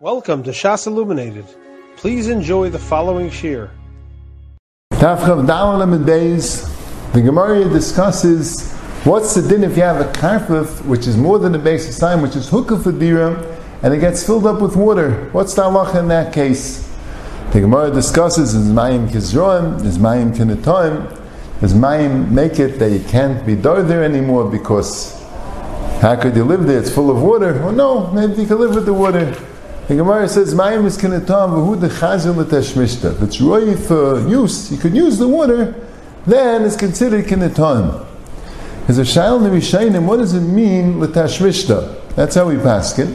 Welcome to Shas Illuminated. Please enjoy the following shir. Tafchav Dalam Days, the Gemara discusses what's the din if you have a karfif, which is more than base of sign, which is for dira, and it gets filled up with water. What's the halacha in that case? The Gemara discusses is mayim kizroim, is mayim kinetoim, is mayim make it that you can't be dar there anymore because how could you live there? It's full of water. Well, no, maybe you can live with the water. The Gemara says, "Mayim is kinetam v'hu dechazil l'tashmishta." If it's ready for use, you could use the water. Then it's considered kinetam. As a shail nevishayim, what does it mean l'tashmishta? That's how we pass it.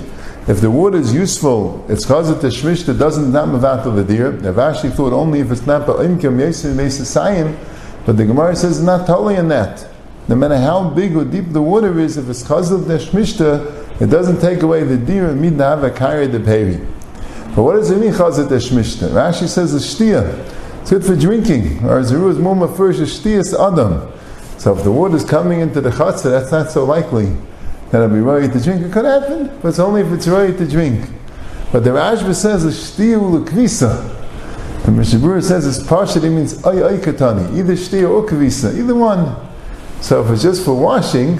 If the water is useful, it's chazil tashmishta doesn't not mavatal the deer. Rav Ashi thought only if it's not ba'imkim yesim mesasayim, but the Gemara says not totally in that. No matter how big or deep the water is, if it's chazil tashmishta, it doesn't take away the dir and mid have a kari de peri. But what does it mean chazat eshmishta? Rashi says a shtia. It's good for drinking. Or the is more first a shtias adam. So if the water is coming into the chatzah, that's not so likely that it'll be ready to drink. It could happen, but it's only if it's ready to drink. But the Rashba says a shtia ulukvisa. The Mishabura says it's partially means ay ay katani, either shtia or kvisa, either one. So if it's just for washing,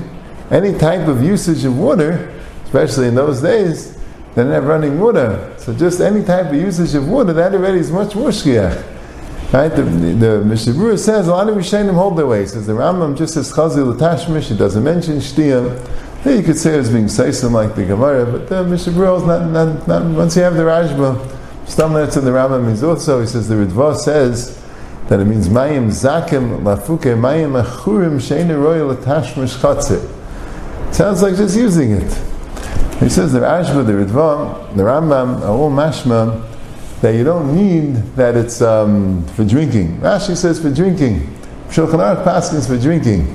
any type of usage of water, especially in those days, they didn't have running water. So just any type of usage of water, that already is much more shkiach. Right? The, the, the says a lot of Rishonim hold their way. He says the Rambam just says chazil tashmish. It doesn't mention shtiyah. Here you could say it's being seisim like the Gemara, but the Mishabur is not, not, not, once you have the Rashba, Stamletz in the Rambam means also, he says the Ritva says that it means mayim zakim lafuke mayim achurim sheina royal tashmish chatzir. Sounds like just using it. He says the Ashba, the Ritva, the Rambam, all mashma, that you don't need that it's um, for drinking. Rashi says for drinking. Shulchan Aruch Paskins for drinking.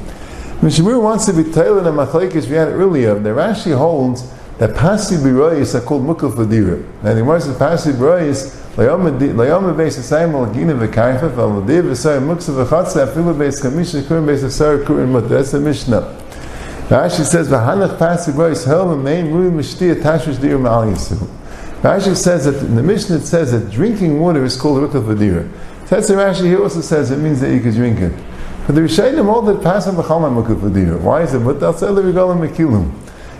Mishabur wants to be tailored in Machlekes, we had earlier, the Rashi holds that pasi biroyis are called mukal fadira. And the Gemara says pasi biroyis layom beis asayim alagina v'karfef al ladiv v'sayim muksa v'chatsa afilu beis kamisha kurim beis asar kurim mut. That's the Mishnah. Rashi says, "V'hanach hel main dir ma'al yisu." Rashi says that in the Mishnah it says that drinking water is called rukah v'dira. That's the Rashi here also says it means that you can drink it. But the Rishayim all that pass on b'chal ma'mukah v'dira. Why is it? But they'll say levigolim mekilum.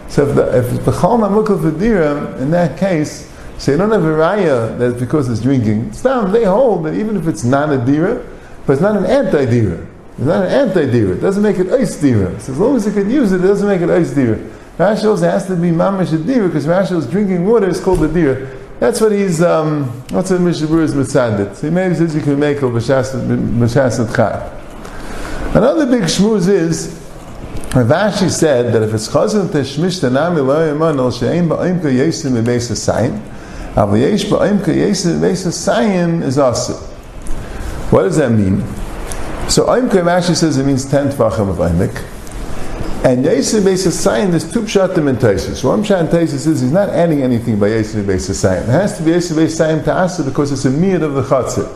So if the, if b'chal v'dira, in that case, so you don't have a raya that's because it's drinking. Stam, they hold that even if it's not a dira, but it's not an anti-dira. It's not an anti-dira. It doesn't make it ice dira. So as long as you can use it, it doesn't make it ice dira. Rashi has to be mamash dira because Rashi is drinking water is called a dira. That's what he's, um, what's what Mishabur is mitzadit. He maybe says you can make a b'shasat chai. Another big shmuz is, Rav Ashi said that if it's chazan teshmish yaman al she'en ba'imka yesim bebeis ha'sayim, av yesh ba'imka yesim bebeis ha'sayim is also. What does that mean? So Aimkim actually says it means 10 tvachim of Aimik. And Yesir Beis Sayin, there's two pshatim in Taisus. One pshat in Taisus is he's not adding anything by Yesir Beis Sayin. It has to be Yesir Beis Sayin to Asa because it's a miyad of the chatzir.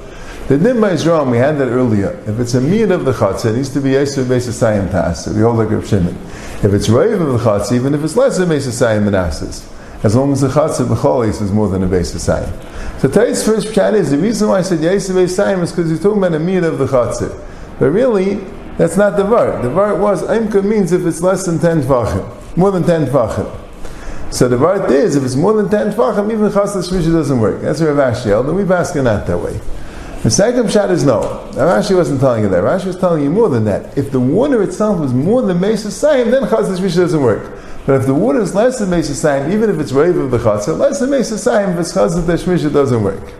The Nimba is wrong, we had that earlier. If it's a miyad of the chatzir, it needs to be Yesir Beis Sayin to Asa. We hold like Rav Shimon. If it's Rav of the chatzir, even if it's less than Beis Sayin than Asas. As long as the chatzir b'cholis is more than a Beis Sayin. So Tai's first pshat is, the reason why I said Yesir Beis Sayin is because he's talking about a miyad of the chatzir. But really, that's not the vart. The vart was Aimka means if it's less than 10 tvachim, more than 10 tvachim. So the vart is, if it's more than 10 tvachim, even Chas Shmisha doesn't work. That's Rav Ashi held, and we've asked that way. The second shot is no. Rashi wasn't telling you that. Rashi was telling you more than that. If the water itself was more than Mesa Sayim, then Chas Shmisha doesn't work. But if the water is less than Mesa Sayim, even if it's Rave of the Chatzah, less than Mesa Sayim, if it's Chas Shmisha doesn't work.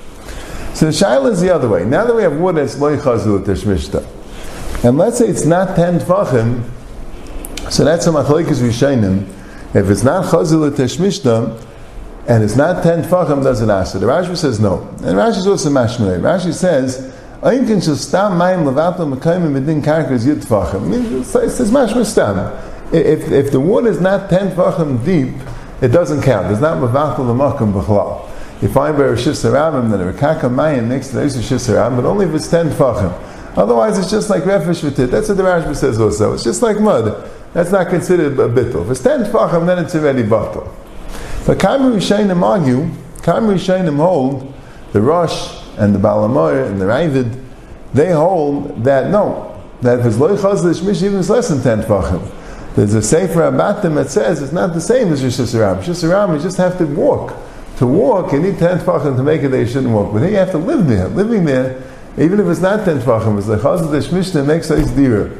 So the shaila is the other way. Now that we have water, it's loy Chazul Teshmishta. And let's say it's not 10 tvachim, so that's a machlekes rishayim. If it's not chazil teshmishta, and it's not 10 tvachim, does it ask? The Rashi says no. And Rashi is also mashmalei. Rashi says, Ayin can shall stam mayim levato mekayim medin karkas yid tvachim. It says mashmal stam. If, if the water is not 10 tvachim deep, it doesn't count. It's not mevato l'makam b'chlal. You find by Rosh Hashanah that a rekaka mayim next to the Rosh Hashanah, but only if it's 10 tvachim. Otherwise, it's just like refish v'tit. That's what the Rashba says also. It's just like mud. That's not considered a bittul. If it's ten tfachim, then it's already batal. But Kamri Rishayim argue Kam Rishayim hold, the Rosh and the Baal HaMaor and the Ravid, they hold that no, that if it's loy chaz l'shmish, even it's less than 10 tvachim. There's a Sefer HaBatim that says it's not the same as Rosh Hashanah. Rosh Hashanah, you just have to walk. To walk, you need 10 tvachim to make it you shouldn't walk. But here you have to live there. Living there, even if it's not 10 tvachim, it's the chaz l'shmish that makes ice dira.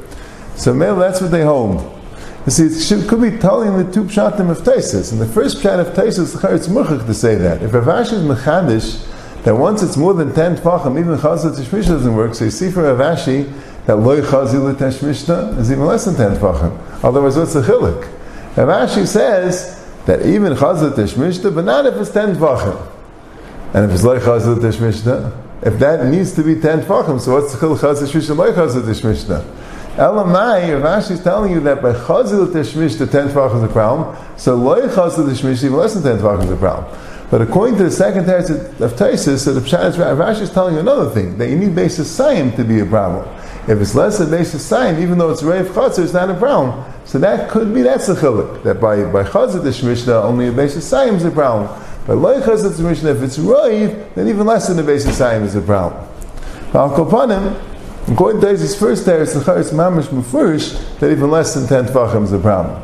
So male, that's what they hold. You see, it could be telling the two pshatim of Taisis. And the first pshat of Taisis, it's muchach to say that. If Rav Ashi is mechadish, that once it's more than 10 tfachim, even chazal tishmish doesn't work, so you see from Rav Ashi that loy chazil tishmishta is even less than 10 tfachim. Otherwise, what's the chilik? Rav Ashi says that even chazal tishmishta, but not if it's 10 tfachim. And if it's loy chazil tishmishta, if that needs to be 10 tfachim, so what's the chilik chazal tishmishta, loy chazal tishmishta? Elamai, Rashi is telling you that by chazil tishmish the ten tvach is a problem, so loy chazil tishmish even less than ten tvach is a problem. But according to the second text of Taisus, so the Pshat Rashi is telling you another thing that you need basis sign to be a problem. If it's less than basis sign, even though it's Reif Chatzir, it's not a problem. So that could be that's the chilik that by by chazil tishmishna only a basis sign is a problem. By loy tishmishna, if it's Reif, then even less than a basis sign is a problem. Al Kopanim, According to his first teretz, the charetz mamish mufurish that even less than ten tefachim is a problem.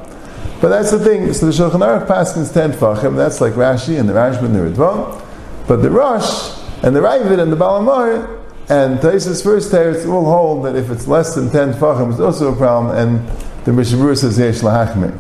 But that's the thing. So the Shulchan Aruch ten tefachim. That's like Rashi and the Rashba and the Ritva. But the Rosh and the Ravid and the Baal HaMaor and Taisa's first teretz will hold that if it's less than ten tefachim, it's also a problem. And the Mishabur says yesh lahachmir.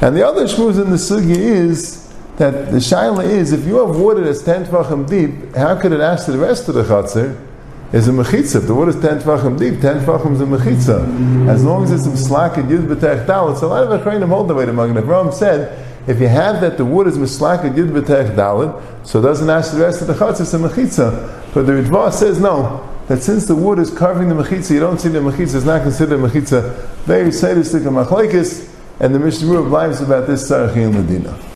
And the other shmuz in the sugi is that the shaila is if you have water that's ten tefachim deep, how could it ask to the rest of the chatzir? is a mechitza. The water is 10 tvachim deep, 10 tvachim is a mechitza. As long as it's a slack and yud b'tech dalit, so a lot of Acharonim hold the way to Magen Avraham said, if you have that the wood is mislak and yud b'tech dalit, so it doesn't ask the rest of the chatz, it's a mechitza. But the Ritva says no, that since the wood is covering the mechitza, you don't see the mechitza, it's not considered a mechitza. Very sadistic and machlaikis, and the Mishnah lives about this Sarachi and Medina.